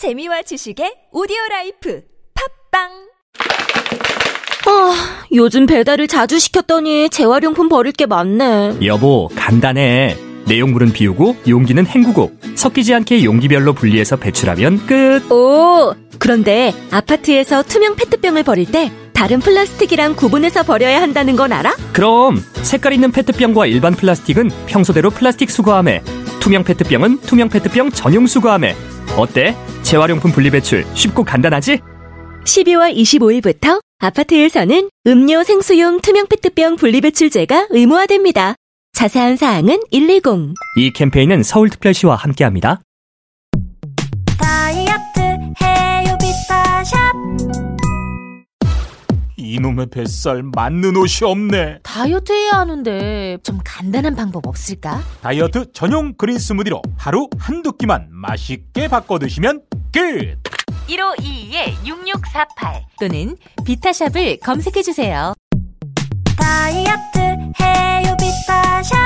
재미와 지식의 오디오 라이프 팟빵 아, 요즘 배달을 자주 시켰더니 재활용품 버릴 게 많네. 여보, 간단해. 내용물은 비우고 용기는 헹구고 섞이지 않게 용기별로 분리해서 배출하면 끝. 오, 그런데 아파트에서 투명 페트병을 버릴 때 다른 플라스틱이랑 구분해서 버려야 한다는 건 알아? 그럼 색깔 있는 페트병과 일반 플라스틱은 평소대로 플라스틱 수거함에 투명 페트병은 투명 페트병 전용 수거함에 어때? 재활용품 분리 배출 쉽고 간단하지? 12월 25일부터 아파트에서는 음료 생수용 투명 페트병 분리배출제가 의무화됩니다. 자세한 사항은 110. 이 캠페인은 서울특별시와 함께합니다. 이놈의 뱃살 맞는 옷이 없네. 다이어트 해야 하는데 좀 간단한 방법 없을까? 다이어트 전용 그린 스무디로 하루 한두 끼만 맛있게 바꿔 드시면 끝. 1522-6648 또는 비타샵을 검색해 주세요. 다이어트 해요 비타샵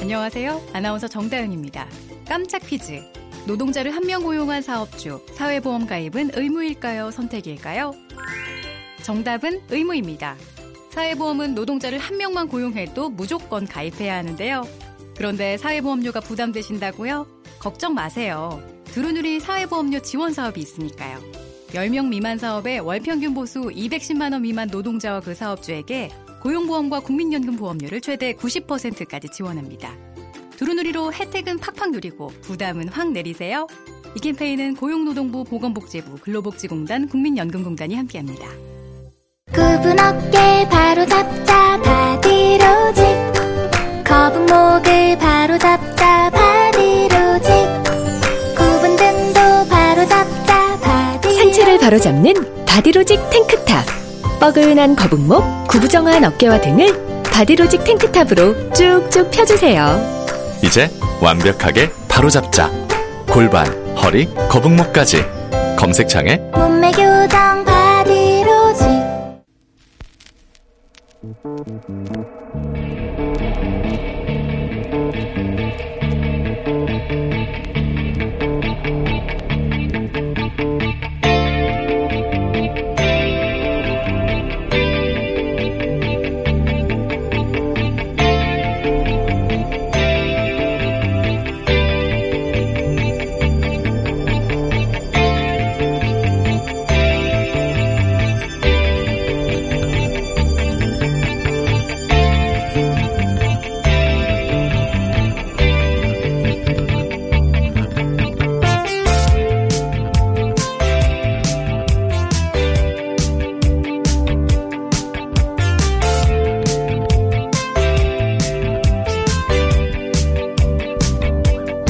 안녕하세요. 아나운서 정다은입니다. 깜짝 퀴즈. 노동자를 한 명 고용한 사업주, 사회보험 가입은 의무일까요? 선택일까요? 정답은 의무입니다. 사회보험은 노동자를 한 명만 고용해도 무조건 가입해야 하는데요. 그런데 사회보험료가 부담되신다고요? 걱정 마세요. 두루누리 사회보험료 지원 사업이 있으니까요. 10명 미만 사업에 월 평균 보수 210만원 미만 노동자와 그 사업주에게 고용보험과 국민연금 보험료를 최대 90%까지 지원합니다. 두루누리로 혜택은 팍팍 누리고 부담은 확 내리세요. 이 캠페인은 고용노동부 보건복지부 근로복지공단 국민연금공단이 함께합니다. 굽은 어깨 바로 잡자 바디로직 거북목을 바로 잡자 바디로직 굽은 등도 바로 잡자 바디로직 상체를 바로 잡는 바디로직 탱크탑. 뻐근한 거북목, 구부정한 어깨와 등을 바디로직 탱크탑으로 쭉쭉 펴주세요. 이제 완벽하게 바로잡자. 골반, 허리, 거북목까지. 검색창에 몸매 교정 바디로직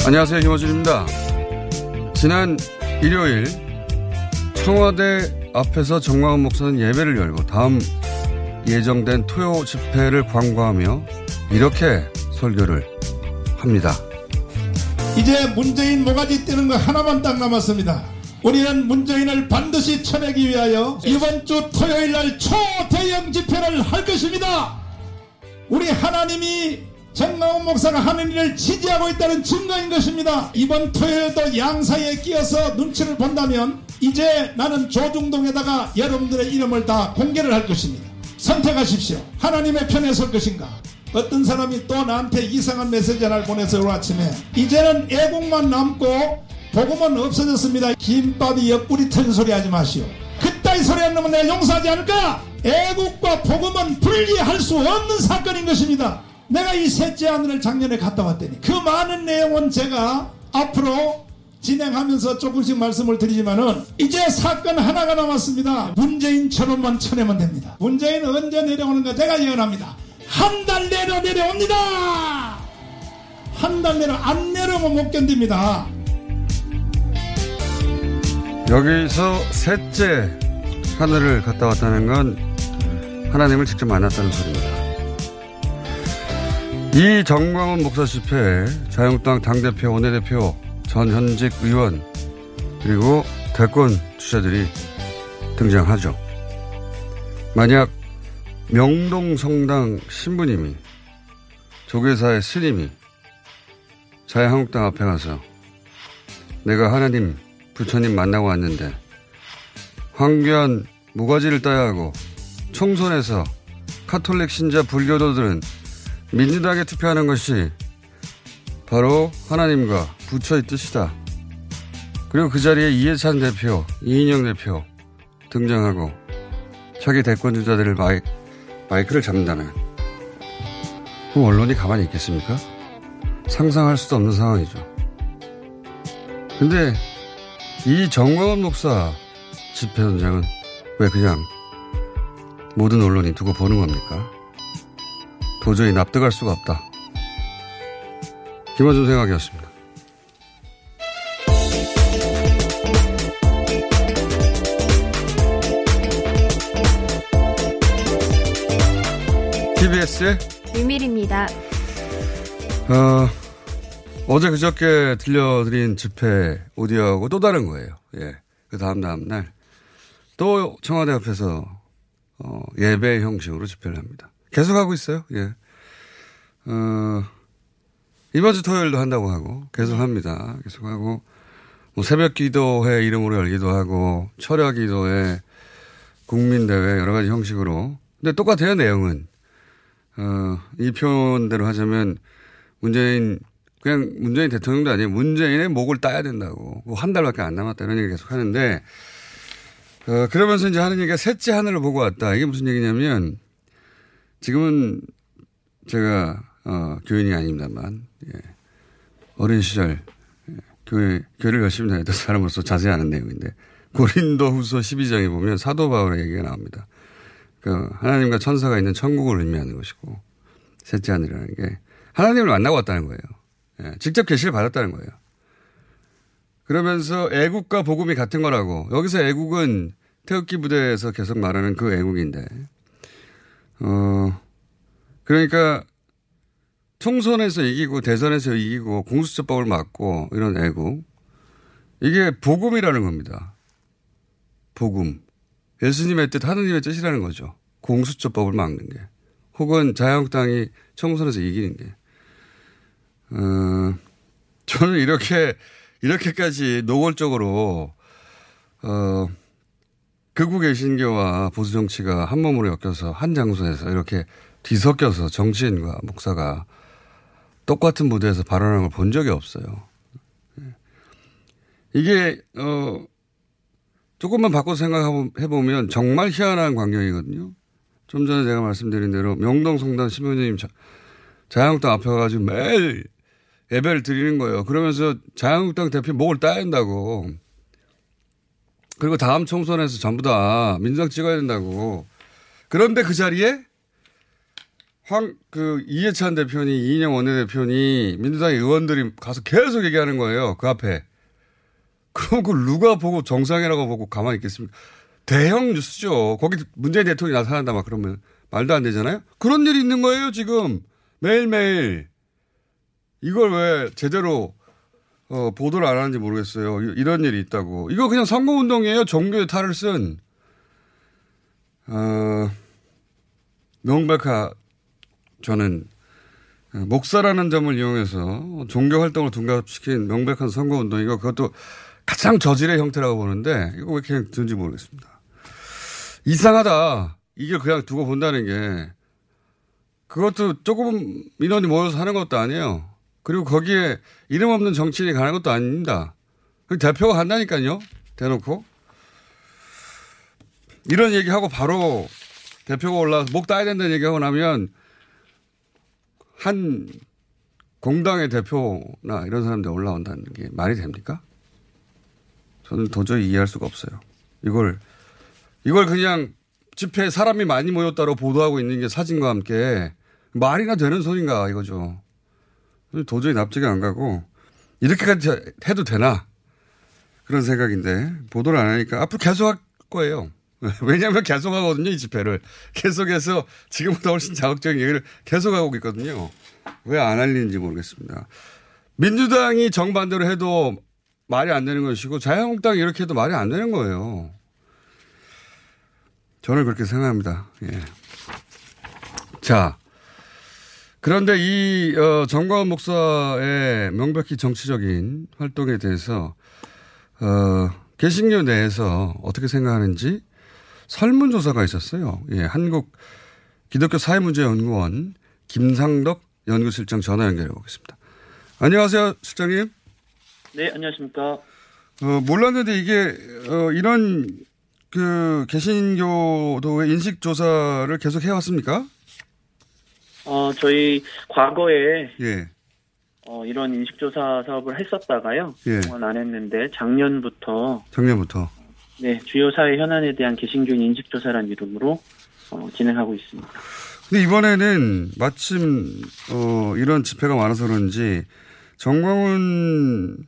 안녕하세요. 김호준입니다. 지난 일요일 청와대 앞에서 정광훈 목사는 예배를 열고 다음 예정된 토요 집회를 광고하며 이렇게 설교를 합니다. 이제 문재인 모가지 떼는 거 하나만 딱 남았습니다. 우리는 문재인을 반드시 쳐내기 위하여 이번 주 토요일 날 초대형 집회를 할 것입니다. 우리 하나님이 정강훈 목사가 하는 일을 지지하고 있다는 증거인 것입니다. 이번 토요일도 양사에 끼어서 눈치를 본다면 이제 나는 조중동에다가 여러분들의 이름을 다 공개를 할 것입니다. 선택하십시오. 하나님의 편에 설 것인가? 어떤 사람이 또 나한테 이상한 메시지 하나를 보내서 오늘 아침에 이제는 애국만 남고 복음은 없어졌습니다. 김밥이 옆구리 터진 소리 하지 마시오. 그따위 소리 하는 놈은 내가 용서하지 않을까? 애국과 복음은 분리할 수 없는 사건인 것입니다. 내가 이 셋째 하늘을 작년에 갔다 왔더니 그 많은 내용은 제가 앞으로 진행하면서 조금씩 말씀을 드리지만은 이제 사건 하나가 남았습니다. 문재인처럼만 쳐내면 됩니다. 문재인 언제 내려오는가 제가 예언합니다. 한 달 내려 내려옵니다. 한 달 내려 안 내려오면 못 견딥니다. 여기서 셋째 하늘을 갔다 왔다는 건 하나님을 직접 만났다는 소리입니다. 이 정광훈 목사 집회에 자유한국당 당대표, 원내대표, 전 현직 의원, 그리고 대권 주자들이 등장하죠. 만약 명동성당 신부님이 조계사의 스님이 자유한국당 앞에 가서 내가 하나님, 부처님 만나고 왔는데 황교안 무가지를 따야 하고 총선에서 카톨릭 신자 불교도들은 민주당에 투표하는 것이 바로 하나님과 부처의 뜻이다. 그리고 그 자리에 이해찬 대표, 이인영 대표 등장하고 자기 대권 주자들을 마이, 마이크를 잡는다면 그럼 언론이 가만히 있겠습니까? 상상할 수도 없는 상황이죠. 근데 이 정광원 목사 집회 현장은 왜 그냥 모든 언론이 두고 보는 겁니까? 도저히 납득할 수가 없다. 김원준 생각이었습니다. TBS의 유밀입니다. 어, 어제 그저께 들려드린 집회 오디오하고 또 다른 거예요. 예. 그 다음 다음 날 또 청와대 앞에서 어, 예배 형식으로 집회를 합니다. 계속 하고 있어요. 예. 어, 이번 주 토요일도 한다고 하고 계속 합니다. 계속 하고 뭐 새벽 기도회 이름으로 열기도 하고 철야 기도회 국민대회 여러 가지 형식으로 근데 똑같아요 내용은 어, 이 표현대로 하자면 문재인 그냥 문재인 대통령도 아니에요. 문재인의 목을 따야 된다고. 뭐 한 달밖에 안 남았다. 이런 얘기 계속 하는데, 어, 그러면서 이제 하는 얘기가 셋째 하늘을 보고 왔다. 이게 무슨 얘기냐면, 지금은 제가, 어, 교인이 아닙니다만, 예. 어린 시절, 예. 교회, 교회를 열심히 다녔던 사람으로서 자세히 아는 내용인데, 고린도 후서 12장에 보면 사도 바울의 얘기가 나옵니다. 그, 하나님과 천사가 있는 천국을 의미하는 것이고, 셋째 하늘이라는 게, 하나님을 만나고 왔다는 거예요. 예, 직접 계시를 받았다는 거예요. 그러면서 애국과 복음이 같은 거라고. 여기서 애국은 태극기 부대에서 계속 말하는 그 애국인데. 어, 그러니까 총선에서 이기고 대선에서 이기고 공수처법을 막고 이런 애국. 이게 복음이라는 겁니다. 복음. 예수님의 뜻, 하느님의 뜻이라는 거죠. 공수처법을 막는 게. 혹은 자유한국당이 총선에서 이기는 게. 어, 저는 이렇게, 이렇게까지 노골적으로, 어, 극우 개신교와 보수 정치가 한 몸으로 엮여서 한 장소에서 이렇게 뒤섞여서 정치인과 목사가 똑같은 무대에서 발언하는 걸 본 적이 없어요. 이게, 어, 조금만 바꿔서 생각해 보면 정말 희한한 광경이거든요. 좀 전에 제가 말씀드린 대로 명동 성당 신부님 자유한국당 앞에 가가지고 매일 예배를 드리는 거예요. 그러면서 자유한국당 대표 목을 따야 된다고. 그리고 다음 총선에서 전부 다 민주당 찍어야 된다고. 그런데 그 자리에 황, 그, 이해찬 대표니, 이인영 원내대표니, 민주당 의원들이 가서 계속 얘기하는 거예요. 그 앞에. 그럼 그 누가 보고 정상이라고 보고 가만히 있겠습니까? 대형 뉴스죠. 거기 문재인 대통령이 나타난다 막 그러면 말도 안 되잖아요? 그런 일이 있는 거예요, 지금. 매일매일. 이걸 왜 제대로 어, 보도를 안 하는지 모르겠어요. 이런 일이 있다고. 이거 그냥 선거운동이에요. 종교의 탈을 쓴. 어, 명백하, 저는 목사라는 점을 이용해서 종교 활동을 둔갑시킨 명백한 선거운동이고 그것도 가장 저질의 형태라고 보는데 이거 왜 그냥 드는지 모르겠습니다. 이상하다. 이게 그냥 두고 본다는 게 그것도 조금 민원이 모여서 하는 것도 아니에요. 그리고 거기에 이름 없는 정치인이 가는 것도 아닙니다. 대표가 간다니까요. 대놓고. 이런 얘기하고 바로 대표가 올라와서 목 따야 된다는 얘기하고 나면 한 공당의 대표나 이런 사람들 올라온다는 게 말이 됩니까? 저는 도저히 이해할 수가 없어요. 이걸, 이걸 그냥 집회에 사람이 많이 모였다고 보도하고 있는 게 사진과 함께 말이나 되는 소린가 이거죠. 도저히 납득이 안 가고 이렇게까지 해도 되나 그런 생각인데 보도를 안 하니까 앞으로 계속 할 거예요. 왜냐하면 계속 하거든요 이 집회를 계속해서 지금보다 훨씬 자극적인 얘기를 계속 하고 있거든요. 왜 안 알리는지 모르겠습니다. 민주당이 정반대로 해도 말이 안 되는 것이고 자유한국당이 이렇게 해도 말이 안 되는 거예요. 저는 그렇게 생각합니다. 예. 자, 그런데 이 어, 정광훈 목사의 명백히 정치적인 활동에 대해서 어, 개신교 내에서 어떻게 생각하는지 설문조사가 있었어요. 예, 한국 기독교 사회문제연구원 김상덕 연구실장 전화 연결해 보겠습니다. 안녕하세요, 실장님. 네, 안녕하십니까. 어, 몰랐는데 이게, 어, 이런 그 개신교도의 인식 조사를 계속 해왔습니까? 어, 저희 과거에 예. 어, 이런 인식조사 사업을 했었다가요. 예. 그동안 안 했는데 작년부터 작년부터. 네, 주요 사회 현안에 대한 개신교인 인식조사라는 이름으로 어, 진행하고 있습니다. 근데 이번에는 마침, 어, 이런 집회가 많아서 그런지 정광훈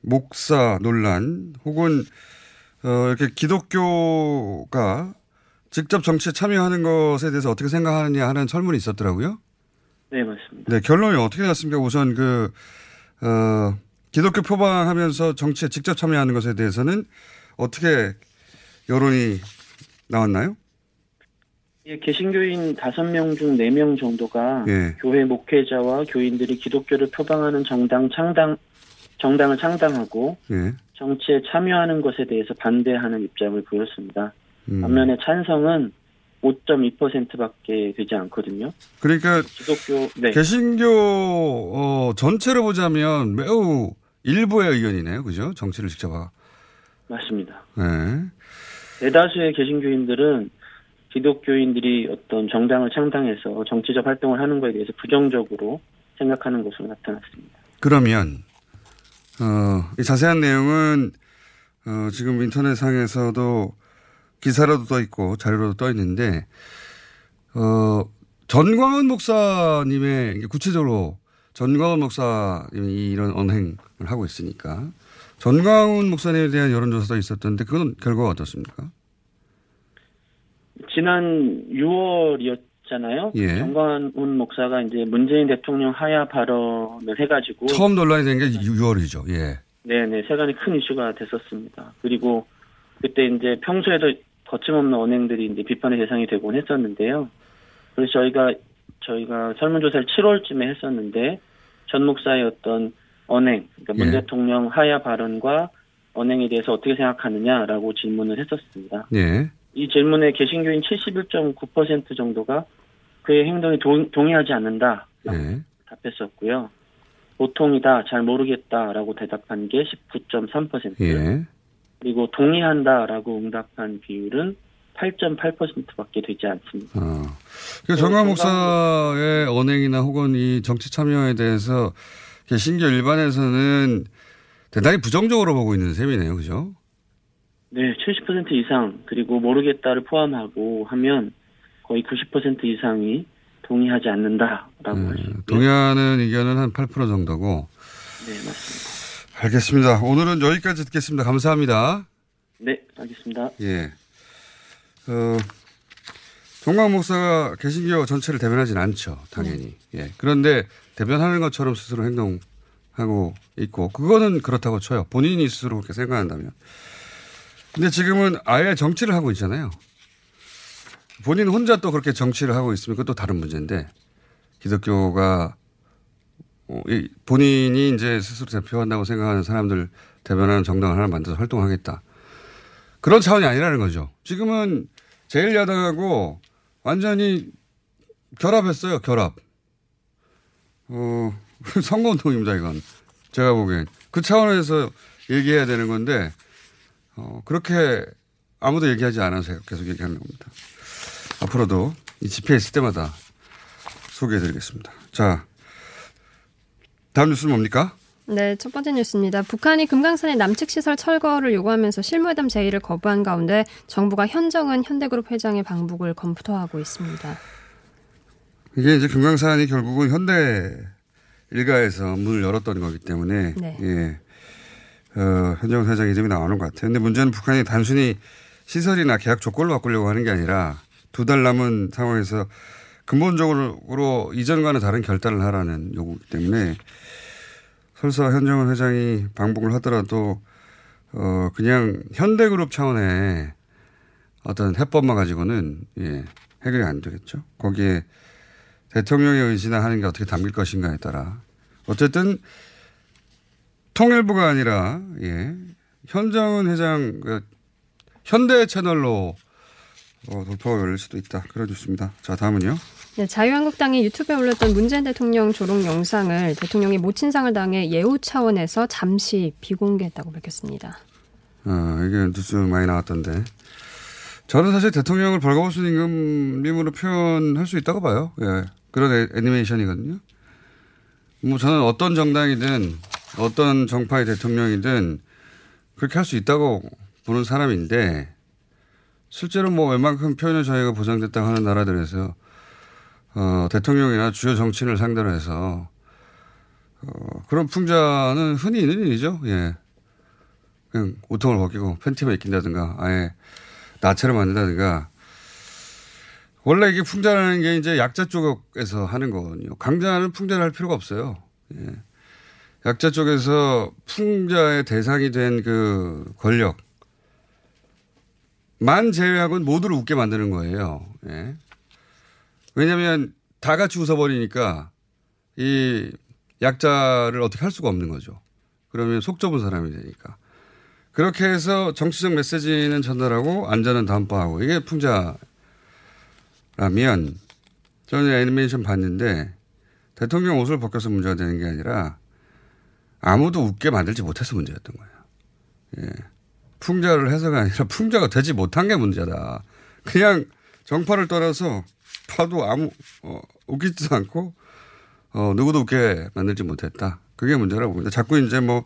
목사 논란 혹은 어, 이렇게 기독교가 직접 정치에 참여하는 것에 대해서 어떻게 생각하느냐 하는 설문이 있었더라고요. 네, 맞습니다. 네, 결론이 어떻게 났습니까? 우선 그, 어, 기독교 표방하면서 정치에 직접 참여하는 것에 대해서는 어떻게 여론이 나왔나요? 예, 개신교인 5명 중 4명 정도가 예. 교회 목회자와 교인들이 기독교를 표방하는 정당 창당 정당을 창당하고 예. 정치에 참여하는 것에 대해서 반대하는 입장을 보였습니다. 음. 반면에 찬성은 5.2%밖에 되지 않거든요. 그러니까 기독교 네. 개신교 어, 전체로 보자면 매우 일부의 의견이네요. 그죠? 정치를 직접 하. 맞습니다. 네. 대다수의 개신교인들은 기독교인들이 어떤 정당을 창당해서 정치적 활동을 하는 것에 대해서 부정적으로 생각하는 것으로 나타났습니다. 그러면 어, 이 자세한 내용은 어, 지금 인터넷상에서도 기사로도 떠 있고 자료로도 떠 있는데 어, 전광훈 목사님의 구체적으로 전광훈 목사님이 이런 언행을 하고 있으니까 전광훈 목사님에 대한 여론조사도 있었던데 그건 결과가 어떻습니까? 지난 6월이었잖아요. 예. 정관훈 목사가 이제 문재인 대통령 하야 발언을 해가지고 처음 논란이 된 게 6월이죠. 예. 네네 세간에 큰 이슈가 됐었습니다. 그리고 그때 이제 평소에도 거침없는 언행들이 이제 비판의 대상이 되곤 했었는데요. 그래서 저희가 저희가 설문조사를 7월쯤에 했었는데 전 목사의 어떤 언행, 그러니까 문 예. 대통령 하야 발언과 언행에 대해서 어떻게 생각하느냐라고 질문을 했었습니다. 예. 이 질문에 개신교인 71.9% 정도가 그의 행동에 동, 동의하지 않는다 예. 답했었고요. 보통이다, 잘 모르겠다라고 대답한 게 19.3%. 예. 그리고 동의한다라고 응답한 비율은 8.8%밖에 되지 않습니다. 어. 그 정강 목사의 언행이나 혹은 이 정치 참여에 대해서 개신교 일반에서는 대단히 부정적으로 보고 있는 셈이네요. 그죠? 네, 70% 이상 그리고 모르겠다를 포함하고 하면 거의 90% 이상이 동의하지 않는다라고 할수 있고요. 동의하는 의견은 한 8% 정도고. 네, 맞습니다. 알겠습니다. 오늘은 여기까지 듣겠습니다. 감사합니다. 네, 알겠습니다. 예. 어, 종강 목사가 개신교 전체를 대변하지는 않죠. 당연히. 예. 그런데 대변하는 것처럼 스스로 행동하고 있고, 그거는 그렇다고 쳐요. 본인이 스스로 그렇게 생각한다면. 근데 지금은 아예 정치를 하고 있잖아요. 본인 혼자 또 그렇게 정치를 하고 있으면 그것도 다른 문제인데, 기독교가 본인이 이제 스스로 대표한다고 생각하는 사람들 대변하는 정당을 하나 만들어서 활동하겠다. 그런 차원이 아니라는 거죠. 지금은 제1야당하고 완전히 결합했어요, 결합. 어, 선거운동입니다, 이건. 제가 보기엔. 그 차원에서 얘기해야 되는 건데, 어, 그렇게 아무도 얘기하지 않아서 계속 얘기하는 겁니다. 앞으로도 이 집회 있을 때마다 소개해 드리겠습니다. 자, 다음 뉴스는 뭡니까? 네, 첫 번째 뉴스입니다. 북한이 금강산의 남측 시설 철거를 요구하면서 실무회담 제의를 거부한 가운데 정부가 현정은 현대그룹 회장의 방북을 검토하고 있습니다. 이게 이제 금강산이 결국은 현대 일가에서 문을 열었던 거기 때문에 네. 예. 어, 현정 회장 이름이 나오는 것 같아요. 근데 문제는 북한이 단순히 시설이나 계약 조건을 바꾸려고 하는 게 아니라 두 달 남은 상황에서 근본적으로 이전과는 다른 결단을 하라는 요구이기 때문에 설사 현정은 회장이 방북을 하더라도 어 그냥 현대그룹 차원의 어떤 해법만 가지고는 예 해결이 안 되겠죠. 거기에 대통령의 의지나 하는 게 어떻게 담길 것인가에 따라 어쨌든 통일부가 아니라 예 현정은 회장 그 현대 채널로 어, 돌파가 열릴 수도 있다. 그런 뉴스입니다. 자 다음은요. 네, 자유한국당이 유튜브에 올렸던 문재인 대통령 조롱 영상을 대통령이 모친상을 당해 예우 차원에서 잠시 비공개했다고 밝혔습니다. 어, 이게 뉴스 많이 나왔던데. 저는 사실 대통령을 벌거벗은 임금님으로 표현할 수 있다고 봐요. 예. 그런 애, 애니메이션이거든요. 뭐 저는 어떤 정당이든 어떤 정파의 대통령이든 그렇게 할 수 있다고 보는 사람인데 실제로 뭐 웬만큼 표현의 자유가 보장됐다고 하는 나라들에서 어, 대통령이나 주요 정치인을 상대로 해서 어, 그런 풍자는 흔히 있는 일이죠. 예. 그냥 우통을 벗기고 팬티만 입긴다든가 아예 나체를 만든다든가 원래 이게 풍자라는 게 이제 약자 쪽에서 하는 거거든요. 강자는 풍자를 할 필요가 없어요. 예. 약자 쪽에서 풍자의 대상이 된 그 권력 만 제외하고는 모두를 웃게 만드는 거예요. 예. 왜냐하면 다 같이 웃어버리니까 이 약자를 어떻게 할 수가 없는 거죠. 그러면 속 좁은 사람이 되니까. 그렇게 해서 정치적 메시지는 전달하고 안전은 담보하고 이게 풍자라면 저는 애니메이션 봤는데 대통령 옷을 벗겨서 문제가 되는 게 아니라 아무도 웃게 만들지 못해서 문제였던 거예요. 예. 풍자를 해서가 아니라 풍자가 되지 못한 게 문제다. 그냥 정파를 떠나서 봐도 아무 어, 웃기지도 않고 어, 누구도 웃게 만들지 못했다. 그게 문제라고 봅니다. 자꾸 이제 뭐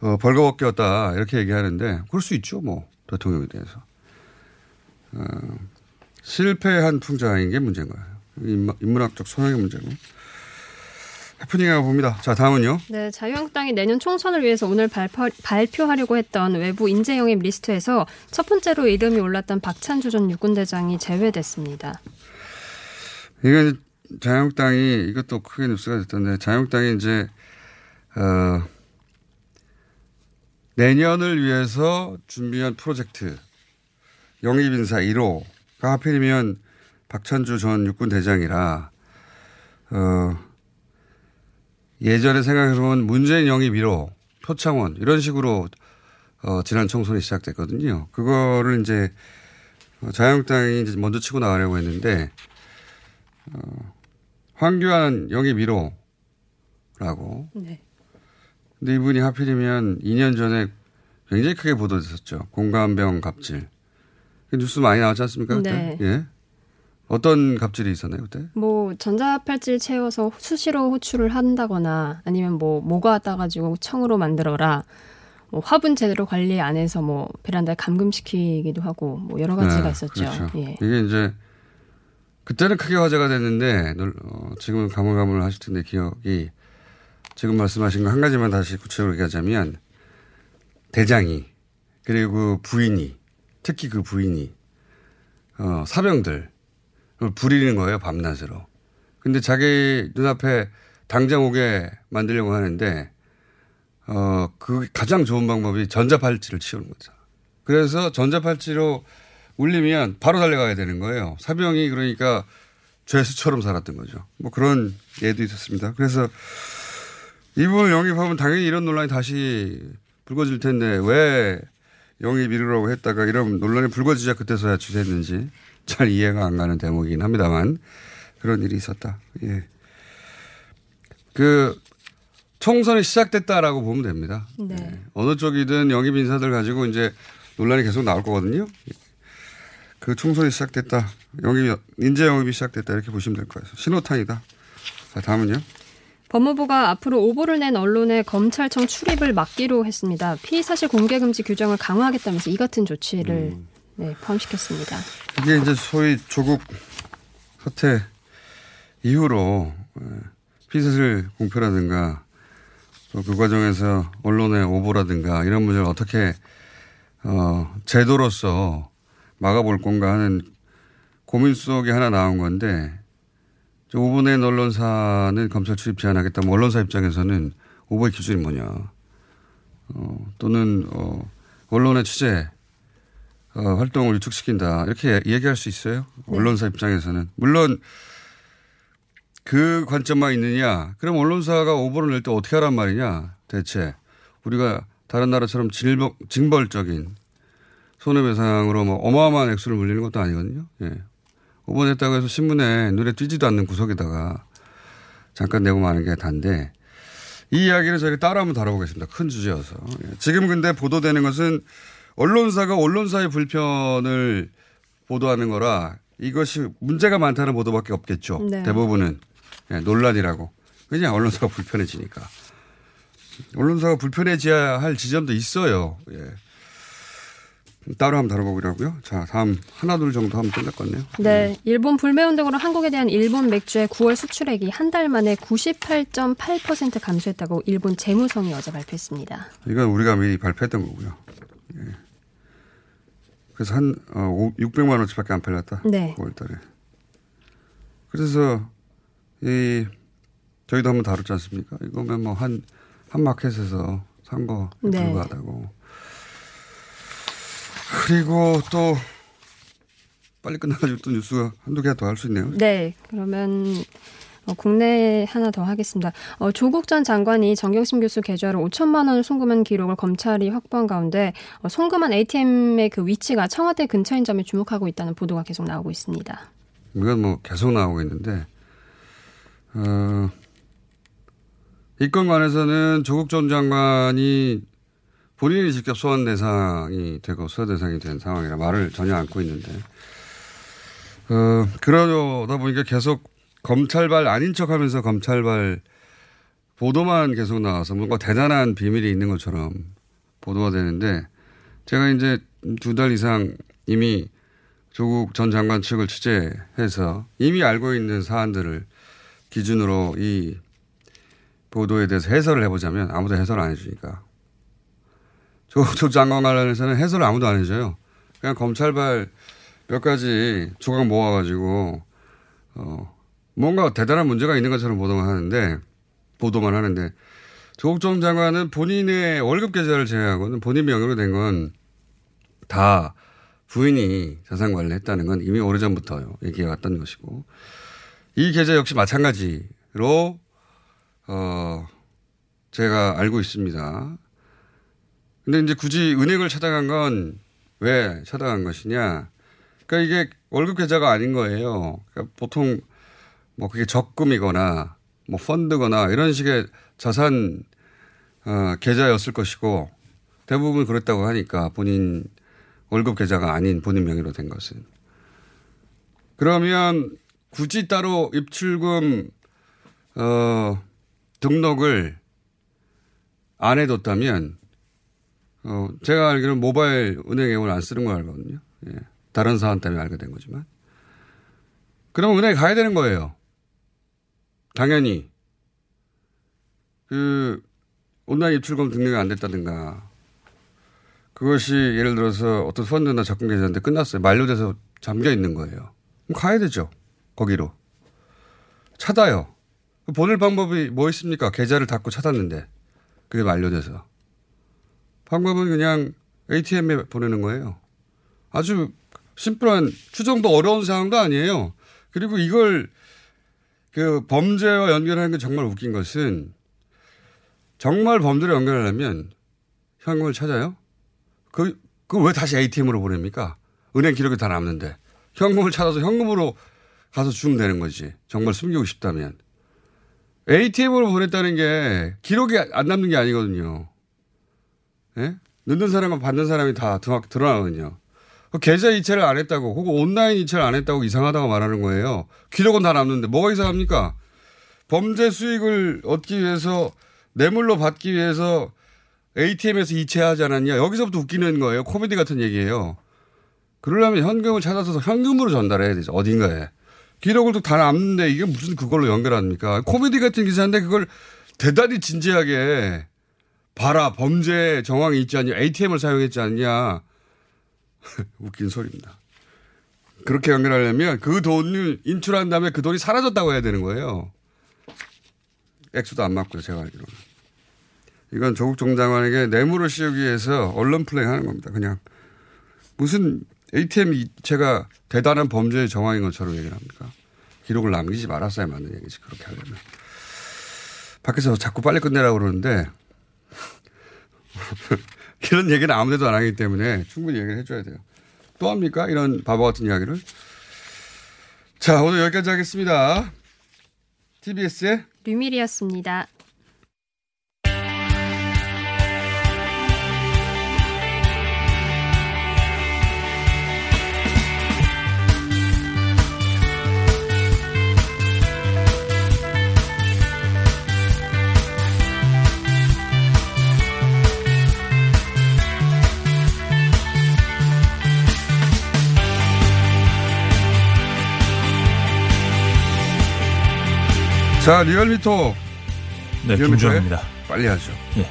어, 벌거벗겼다 이렇게 얘기하는데 그럴 수 있죠. 뭐 대통령에 대해서 어, 실패한 풍자인 게 문제인 거예요. 인문학적 소양의 문제고. 해프닝이라고 봅니다. 자, 다음은요. 네, 자유한국당이 내년 총선을 위해서 오늘 발표, 발표하려고 했던 외부 인재 영입 리스트에서 첫 번째로 이름이 올랐던 박찬주 전 육군대장이 제외됐습니다. 이건 자유한국당이 이것도 크게 뉴스가 됐던데 자유한국당이 이제 어, 내년을 위해서 준비한 프로젝트 영입 인사 1호가 하필이면 박찬주 전 육군 대장이라 어, 예전에 생각해보면 문재인 영입 1호 표창원 이런 식으로 어, 지난 총선이 시작됐거든요. 그거를 이제 자유한국당이 이제 먼저 치고 나가려고 했는데 어, 황교안 영입 1호라고. 네. 근데 이분이 하필이면 2년 전에 굉장히 크게 보도됐었죠. 공감병 갑질. 그 뉴스 많이 나왔지 않습니까? 그때? 네. 예. 어떤 갑질이 있었나요, 그때? 뭐, 전자팔찌 채워서 수시로 호출을 한다거나 아니면 뭐, 모가 따가지고 청으로 만들어라. 뭐 화분 제대로 관리 안 해서 뭐, 베란다에 감금시키기도 하고 뭐, 여러 가지가 네, 있었죠. 그렇죠. 예. 이게 이제, 그때는 크게 화제가 됐는데, 어, 지금은 가물가물 하실 텐데 기억이 지금 말씀하신 거 한 가지만 다시 구체적으로 얘기하자면, 대장이, 그리고 부인이, 특히 그 부인이, 어, 사병들, 부리는 거예요, 밤낮으로. 근데 자기 눈앞에 당장 오게 만들려고 하는데, 어, 그 가장 좋은 방법이 전자팔찌를 치우는 거죠. 그래서 전자팔찌로 울리면 바로 달려가야 되는 거예요. 사병이 그러니까 죄수처럼 살았던 거죠. 뭐 그런 예도 있었습니다. 그래서 이분을 영입하면 당연히 이런 논란이 다시 불거질 텐데 왜 영입 이르라고 했다가 이런 논란이 불거지자 그때서야 취소했는지 잘 이해가 안 가는 대목이긴 합니다만 그런 일이 있었다. 예. 그 총선이 시작됐다라고 보면 됩니다. 네. 예. 어느 쪽이든 영입 인사들 가지고 이제 논란이 계속 나올 거거든요. 그 총선이 시작됐다. 영입, 인재 영입이 시작됐다. 이렇게 보시면 될 거예요. 신호탄이다. 자, 다음은요. 법무부가 앞으로 오보를 낸 언론의 검찰청 출입을 막기로 했습니다. 피의 사실 공개 금지 규정을 강화하겠다면서 이 같은 조치를 음. 네, 포함시켰습니다. 이게 이제 소위 조국 사태 이후로 피의 사실 공표라든가 또 그 과정에서 언론의 오보라든가 이런 문제를 어떻게 어, 제도로서 막아볼 건가 하는 고민 속에 하나 나온 건데 5분의 언론사는 검찰 출입 제한하겠다. 뭐 언론사 입장에서는 오보의 기준이 뭐냐. 어, 또는 어, 언론의 취재 어, 활동을 위축시킨다. 이렇게 얘기할 수 있어요. 네. 언론사 입장에서는. 물론 그 관점만 있느냐. 그럼 언론사가 오보를 낼 때 어떻게 하란 말이냐. 대체. 우리가 다른 나라처럼 징벌적인 손해배상으로 뭐 어마어마한 액수를 물리는 것도 아니거든요. 예. 오버냈다고 해서 신문에 눈에 띄지도 않는 구석에다가 잠깐 내고 마는 게 단데 이 이야기를 저희가 따로 한번 다뤄보겠습니다. 큰 주제여서. 예. 지금 근데 보도되는 것은 언론사가 언론사의 불편을 보도하는 거라 이것이 문제가 많다는 보도밖에 없겠죠. 네. 대부분은 예, 논란이라고. 그냥 언론사가 불편해지니까. 언론사가 불편해져야 할 지점도 있어요. 예. 따로 한번 다뤄보기로 하고요. 자, 다음 하나 둘 정도 하면 끝날 것 같네요. 네, 일본 불매운 등으로 한국에 대한 일본 맥주의 9월 수출액이 한 달 만에 98.8% 감소했다고 일본 재무성이 어제 발표했습니다. 이건 우리가 미리 발표했던 거고요. 예. 그래서 한 어, 오- 600만 원치밖에 안 팔렸다. 네. 9월 달에. 그래서 이 저희도 한번 다뤘지 않습니까? 이거면 뭐 한 한 마켓에서 산거 네. 불과하다고. 그리고 또 빨리 끝나가지고 또 뉴스가 한두 개 더 할 수 있네요. 네, 그러면 어, 국내 하나 더 하겠습니다. 어, 조국 전 장관이 정경심 교수 계좌로 5천만 원을 송금한 기록을 검찰이 확보한 가운데 어, 송금한 ATM의 그 위치가 청와대 근처인 점에 주목하고 있다는 보도가 계속 나오고 있습니다. 이건 뭐 계속 나오고 있는데, 어, 이 건 관해서는 조국 전 장관이 본인이 직접 소환 대상이 되고 수사 대상이 된 상황이라 말을 전혀 않고 있는데, 어, 그러다 보니까 계속 검찰발 아닌 척 하면서 검찰발 보도만 계속 나와서 뭔가 대단한 비밀이 있는 것처럼 보도가 되는데, 제가 이제 두 달 이상 이미 조국 전 장관 측을 취재해서 이미 알고 있는 사안들을 기준으로 이 보도에 대해서 해설을 해보자면 아무도 해설 안 해주니까. 조국 전 장관 관련해서는 해설을 아무도 안 해줘요. 그냥 검찰발 몇 가지 조각 모아가지고, 어, 뭔가 대단한 문제가 있는 것처럼 보도만 하는데, 보도만 하는데, 조국 전 장관은 본인의 월급 계좌를 제외하고는 본인 명의로 된 건 다 부인이 자산 관리를 했다는 건 이미 오래전부터 얘기가 왔던 것이고, 이 계좌 역시 마찬가지로, 어, 제가 알고 있습니다. 근데 이제 굳이 은행을 찾아간 건 왜 찾아간 것이냐. 그러니까 이게 월급 계좌가 아닌 거예요. 그러니까 보통 뭐 그게 적금이거나 뭐 펀드거나 이런 식의 자산 어, 계좌였을 것이고 대부분 그랬다고 하니까 본인 월급 계좌가 아닌 본인 명의로 된 것은. 그러면 굳이 따로 입출금 어, 등록을 안 해뒀다면 어, 제가 알기로는 모바일 은행 앱을 안 쓰는 걸 알거든요. 예. 다른 사안 때문에 알게 된 거지만. 그러면 은행에 가야 되는 거예요. 당연히. 그, 온라인 입출금 등록이 안 됐다든가. 그것이 예를 들어서 어떤 펀드나 적금 계좌인데 끝났어요. 만료돼서 잠겨 있는 거예요. 그럼 가야 되죠. 거기로. 찾아요. 보낼 방법이 뭐 있습니까? 계좌를 닫고 찾았는데. 그게 만료돼서. 방법은 그냥 ATM에 보내는 거예요. 아주 심플한 추정도 어려운 상황도 아니에요. 그리고 이걸 그 범죄와 연결하는 게 정말 웃긴 것은 정말 범죄를 연결하려면 현금을 찾아요? 그, 그왜 다시 ATM으로 보냅니까? 은행 기록이 다 남는데. 현금을 찾아서 현금으로 가서 주면 되는 거지. 정말 숨기고 싶다면. ATM으로 보냈다는 게 기록이 안 남는 게 아니거든요. 예? 넣는 사람과 받는 사람이 다 드러- 드러나거든요. 그 계좌 이체를 안 했다고, 혹은 온라인 이체를 안 했다고 이상하다고 말하는 거예요. 기록은 다 남는데 뭐가 이상합니까? 범죄 수익을 얻기 위해서 뇌물로 받기 위해서 ATM에서 이체하지 않았냐? 여기서부터 웃기는 거예요. 코미디 같은 얘기예요. 그러려면 현금을 찾아서 현금으로 전달해야 되죠. 어딘가에. 기록을 또 다 남는데 이게 무슨 그걸로 연결합니까? 코미디 같은 기사인데 그걸 대단히 진지하게 봐라 범죄 정황이 있지 않냐 ATM을 사용했지 않냐 웃긴 소리입니다. 그렇게 연결하려면 그 돈을 인출한 다음에 그 돈이 사라졌다고 해야 되는 거예요. 액수도 안 맞고요 제가 알기로는. 이건 조국 정 장관에게 뇌물을 씌우기 위해서 언론 플레이 하는 겁니다. 그냥 무슨 ATM 이체가 대단한 범죄의 정황인 것처럼 얘기를 합니까? 기록을 남기지 말았어야 맞는 얘기지 그렇게 하려면. 밖에서 자꾸 빨리 끝내라고 그러는데 이런 얘기는 아무데도 안 하기 때문에 충분히 얘기를 해줘야 돼요. 또 합니까? 이런 바보 같은 이야기를. 자, 오늘 여기까지 하겠습니다. TBS의 류밀이었습니다. 자, 리얼미터. 네, 김주환입니다. 빨리 하죠. 예.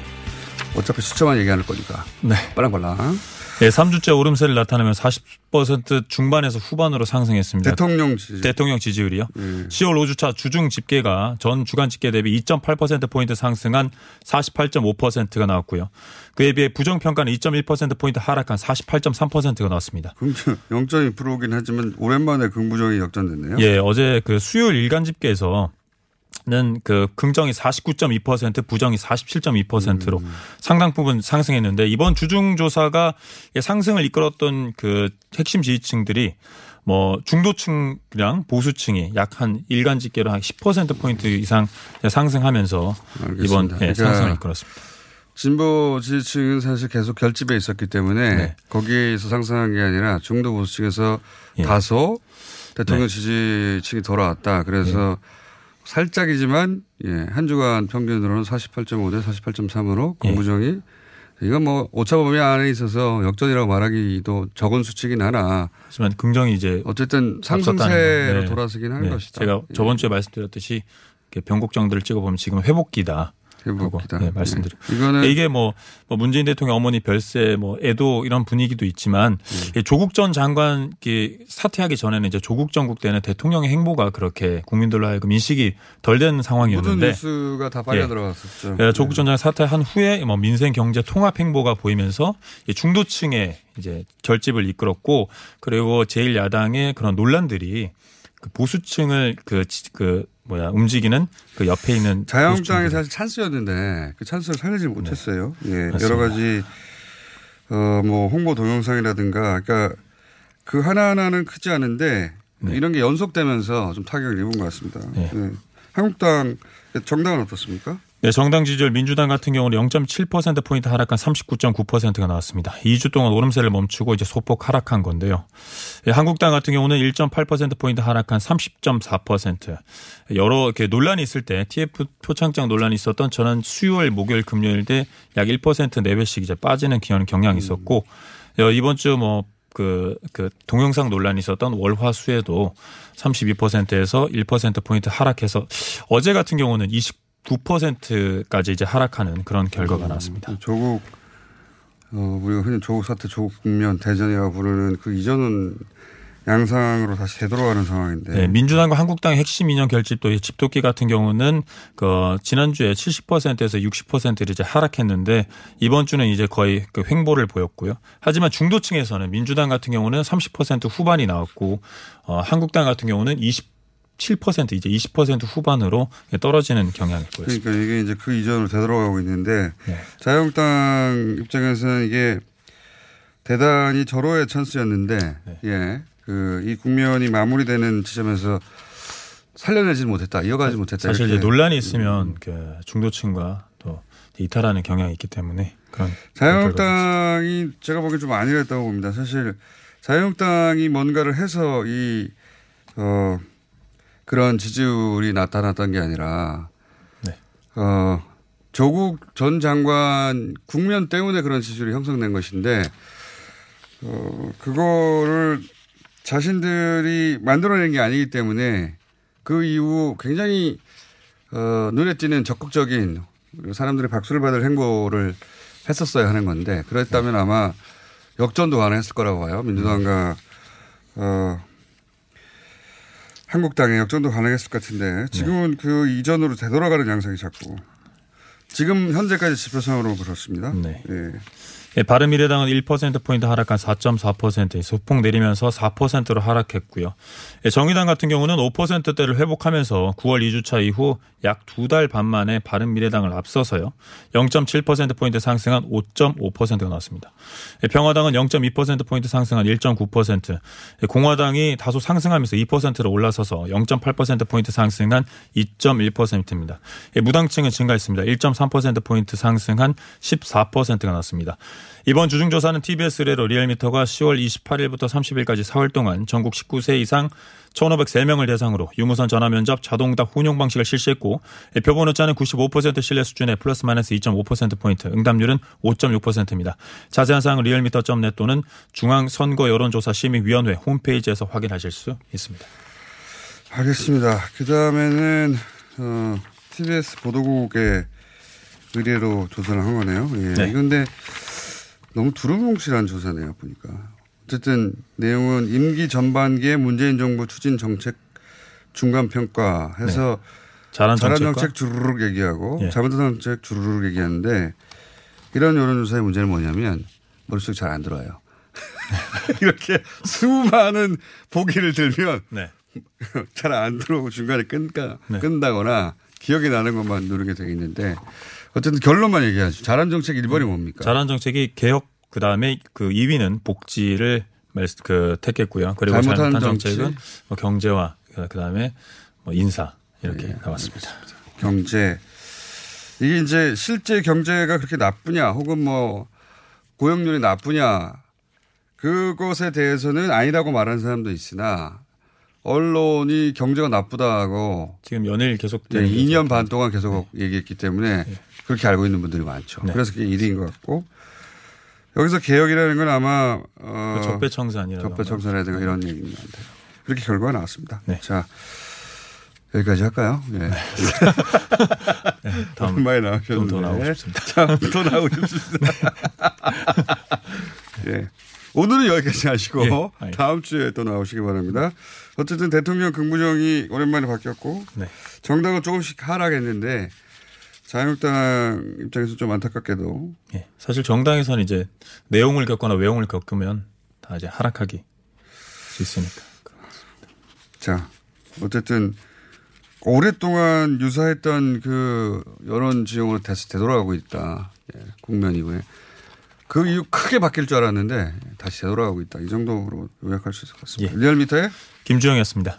어차피 숫자만 얘기하는 거니까. 네. 빨랑빨랑. 예, 3주째 오름세를 나타내며 40% 중반에서 후반으로 상승했습니다. 대통령 지지. 대통령 지지율이요. 예. 10월 5주차 주중 집계가 전 주간 집계 대비 2.8%포인트 상승한 48.5%가 나왔고요. 그에 비해 부정평가는 2.1%포인트 하락한 48.3%가 나왔습니다. 0.2%긴 하지만 오랜만에 긍부정이 역전됐네요. 예, 어제 그 수요일 일간 집계에서 는그 긍정이 49.2% 부정이 47.2%로 음. 상당 부분 상승했는데 이번 주중 조사가 상승을 이끌었던 그 핵심 지지층들이 뭐 중도층이랑 보수층이 약 한 일간 집계로 한 10% 포인트 이상 상승하면서 이번 알겠습니다. 예, 그러니까 상승을 이끌었습니다. 진보 지지층은 사실 계속 결집해 있었기 때문에 네. 거기에서 상승한 게 아니라 중도 보수층에서 예. 다소 대통령 네. 지지층이 돌아왔다. 그래서 살짝이지만 예, 한 주간 평균으로는 48.5 대 48.3으로 예. 공부정이 이건 뭐 오차 범위 안에 있어서 역전이라고 말하기도 적은 수치긴 하나. 하지만 긍정이 이제 어쨌든 상승세로 거. 네. 돌아서긴 하는 네. 것이다. 제가 예. 저번 주에 말씀드렸듯이 이렇게 변곡정들을 찍어보면 지금 회복기다. 회복기다. 네, 말씀드려. 예. 이거는 이게 뭐, 뭐 문재인 대통령 어머니 별세 뭐 애도 이런 분위기도 있지만 예. 이 조국 전 장관 이 사퇴하기 전에는 이제 조국 전국 때는 대통령의 행보가 그렇게 국민들로 하여금 인식이 덜된 모든 상황이었는데 뉴스가 다 빨려 예. 들어갔었죠. 예, 조국 전 장관 사퇴한 후에 뭐 민생 경제 통합 행보가 보이면서 이 중도층의 이제 결집을 이끌었고 그리고 제일 야당의 그런 논란들이 그 보수층을 그, 지- 그 뭐야 움직이는 그 옆에 있는 자유한국당이 사실 찬스였는데 그 찬스를 살리지 못했어요. 예, 네. 맞습니다. 여러 가지 어뭐 홍보 동영상이라든가 그러니까 그 하나 하나는 크지 않은데 네. 이런 게 연속되면서 좀 타격을 입은 것 같습니다. 예. 한국당 정당은 어떻습니까? 네, 정당 지지율 민주당 같은 경우는 0.7% 포인트 하락한 39.9%가 나왔습니다. 2주 동안 오름세를 멈추고 이제 소폭 하락한 건데요. 예, 한국당 같은 경우는 1.8% 포인트 하락한 30.4%. 여러 이렇게 논란이 있을 때 TF 표창장 논란이 있었던 저는 수요일, 목요일, 금요일 때 약 1% 내외씩 이제 빠지는 경향이 있었고 어, 이번 주뭐 그, 그, 동영상 논란이 있었던 월화 수에도 32%에서 1% 포인트 하락해서 어제 같은 경우는 29%까지 이제 하락하는 그런 결과가 나왔습니다. 조국 어 우리가 흔히 조국 사태, 조국 국면 대전이라고 부르는 그 이전은 양상으로 다시 되돌아가는 상황인데. 네, 민주당과 한국당의 핵심 인연 결집도 이 집도끼 같은 경우는 그 지난주에 70%에서 60%를 이제 하락했는데 이번 주는 이제 거의 그 횡보를 보였고요. 하지만 중도층에서는 민주당 같은 경우는 30% 후반이 나왔고 어 한국당 같은 경우는 27% 이제 20% 후반으로 떨어지는 경향이 보였습니다. 그러니까 이게 이제 그 이전으로 되돌아가고 있는데 네. 자유한국당 입장에서는 이게 대단히 절호의 찬스였는데 네. 예. 그 이 국면이 마무리되는 지점에서 살려내지 못했다. 이어가지 못했다. 사실 이제. 논란이 있으면 그 중도층과 또 이탈하는 경향이 있기 때문에 그런 자유한국당이 제가 보기엔 좀 아니랬다고 봅니다. 사실 자유한국당이 뭔가를 해서 이, 어, 그런 지지율이 나타났던 게 아니라, 네. 어, 조국 전 장관 국면 때문에 그런 지지율이 형성된 것인데, 어, 그거를 자신들이 만들어낸 게 아니기 때문에 그 이후 굉장히 어, 눈에 띄는 적극적인 사람들이 박수를 받을 행보를 했었어야 하는 건데 그랬다면 아마 역전도 가능했을 거라고 봐요. 민주당과 어, 한국당의 역전도 가능했을 것 같은데 지금은 그 이전으로 되돌아가는 양상이 자꾸 지금 현재까지 지표상으로 그렇습니다. 네. 예. 예, 바른미래당은 1%포인트 하락한 4.4%, 소폭 내리면서 4%로 하락했고요. 예, 정의당 같은 경우는 5%대를 회복하면서 9월 2주차 이후 약 두 달 반 만에 바른미래당을 앞서서요. 0.7%포인트 상승한 5.5%가 나왔습니다. 예, 평화당은 0.2%포인트 상승한 1.9%, 예, 공화당이 다소 상승하면서 2%로 올라서서 0.8%포인트 상승한 2.1%입니다. 예, 무당층은 증가했습니다. 1.3%포인트 상승한 14%가 나왔습니다. 이번 주중조사는 TBS 의뢰로 리얼미터가 10월 28일부터 30일까지 4월 동안 전국 19세 이상 1,503명을 대상으로 유무선 전화 면접 자동답 혼용 방식을 실시했고 표본 오차는 95% 신뢰 수준의 플러스 마이너스 2.5%포인트, 응답률은 5.6%입니다. 자세한 사항은 리얼미터.net 또는 중앙선거여론조사심의위원회 홈페이지에서 확인하실 수 있습니다. 알겠습니다. 그 다음에는 어, TBS 보도국의 의뢰로 조사를 한 거네요. 예. 네. 근데 너무 두루뭉실한 조사네요. 보니까 어쨌든 내용은 임기 전반기에 문재인 정부 추진 정책 중간 평가해서 잘한 잘한 정책과? 정책 주르륵 얘기하고 예. 잘못한 정책 주르륵 얘기하는데 이런 여론조사의 문제는 뭐냐면 머릿속에 잘안 들어요. 이렇게 수많은 보기를 들면 네. 잘안 들어오고 중간에 끈가, 네. 끈다거나 기억이 나는 것만 누르게 되어 있는데 어쨌든 결론만 얘기하죠. 잘한 정책 1번이 뭡니까? 잘한 정책이 개혁 그다음에 그 2위는 복지를 그 택했고요. 그리고 잘못한 잘못한? 정책은 뭐 경제와 그다음에 뭐 인사 이렇게 나왔습니다. 경제. 이게 이제 실제 경제가 그렇게 나쁘냐 혹은 뭐 고용률이 나쁘냐 그것에 대해서는 아니라고 말하는 사람도 있으나 언론이 경제가 나쁘다고 지금 연일 계속 네, 2년 반 동안 계속 얘기했기 때문에 그렇게 알고 있는 분들이 많죠. 네. 그래서 그게 1위인 것 같고 여기서 개혁이라는 건 아마 어, 그 적배청산이라든가. 적배청산이라든가 이런 얘기입니다. 그렇게 결과가 나왔습니다. 네. 자 여기까지 할까요? 예. 다음 많이 나오셨는데. 좀더 나오고 싶습니다. 자, 더 나오고 싶습니다. 예. 오늘은 여기까지 하시고 예. 다음 주에 또 나오시기 바랍니다. 어쨌든 대통령 근무정이 오랜만에 바뀌었고 네. 정당은 조금씩 하락했는데 자유한국당 입장에서 좀 안타깝게도 예. 사실 정당에서는 이제 내용을 겪거나 외용을 겪으면 다 이제 하락하기 수 있으니까. 자 어쨌든 오랫동안 유사했던 그 여론 지형으로 다시 되돌아가고 있다. 예, 국면 이후에 그 이후 크게 바뀔 줄 알았는데 다시 되돌아가고 있다. 이 정도로 요약할 수 있을 것 같습니다. 예. 리얼미터의 김주영이었습니다.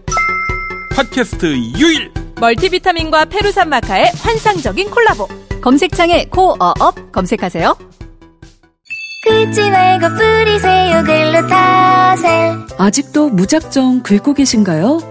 팟캐스트 유일 멀티비타민과 페루산 마카의 환상적인 콜라보. 검색창에 코어업 검색하세요. 긁지 말고 뿌리세요 글루타셀 아직도 무작정 긁고 계신가요?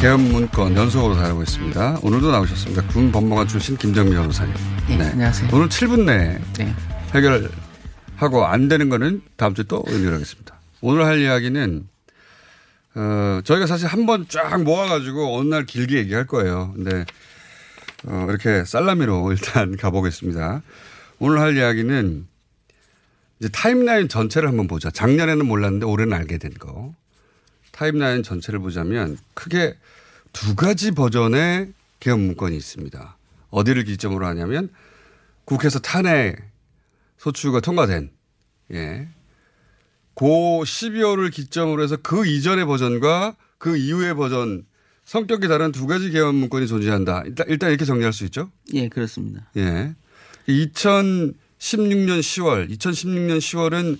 개헌 문건 연속으로 다루고 있습니다. 오늘도 나오셨습니다. 군 법무관 출신 김정미 변호사님. 네, 안녕하세요. 오늘 7분 내에 네. 해결하고 안 되는 거는 다음 주에 또 연결하겠습니다. 오늘 할 이야기는 어, 저희가 사실 한 번 쫙 모아가지고 어느 날 길게 얘기할 거예요. 근데 어, 이렇게 살라미로 일단 가보겠습니다. 오늘 할 이야기는 이제 타임라인 전체를 한번 보자. 작년에는 몰랐는데 올해는 알게 된 거. 타임라인 전체를 보자면 크게 두 가지 버전의 개헌 문건이 있습니다. 어디를 기점으로 하냐면 국회에서 탄핵 소추가 통과된 예. 고 12월을 기점으로 해서 그 이전의 버전과 그 이후의 버전 성격이 다른 두 가지 개헌 문건이 존재한다. 일단, 일단 이렇게 정리할 수 있죠? 예, 그렇습니다. 예. 2016년 10월, 2016년 10월은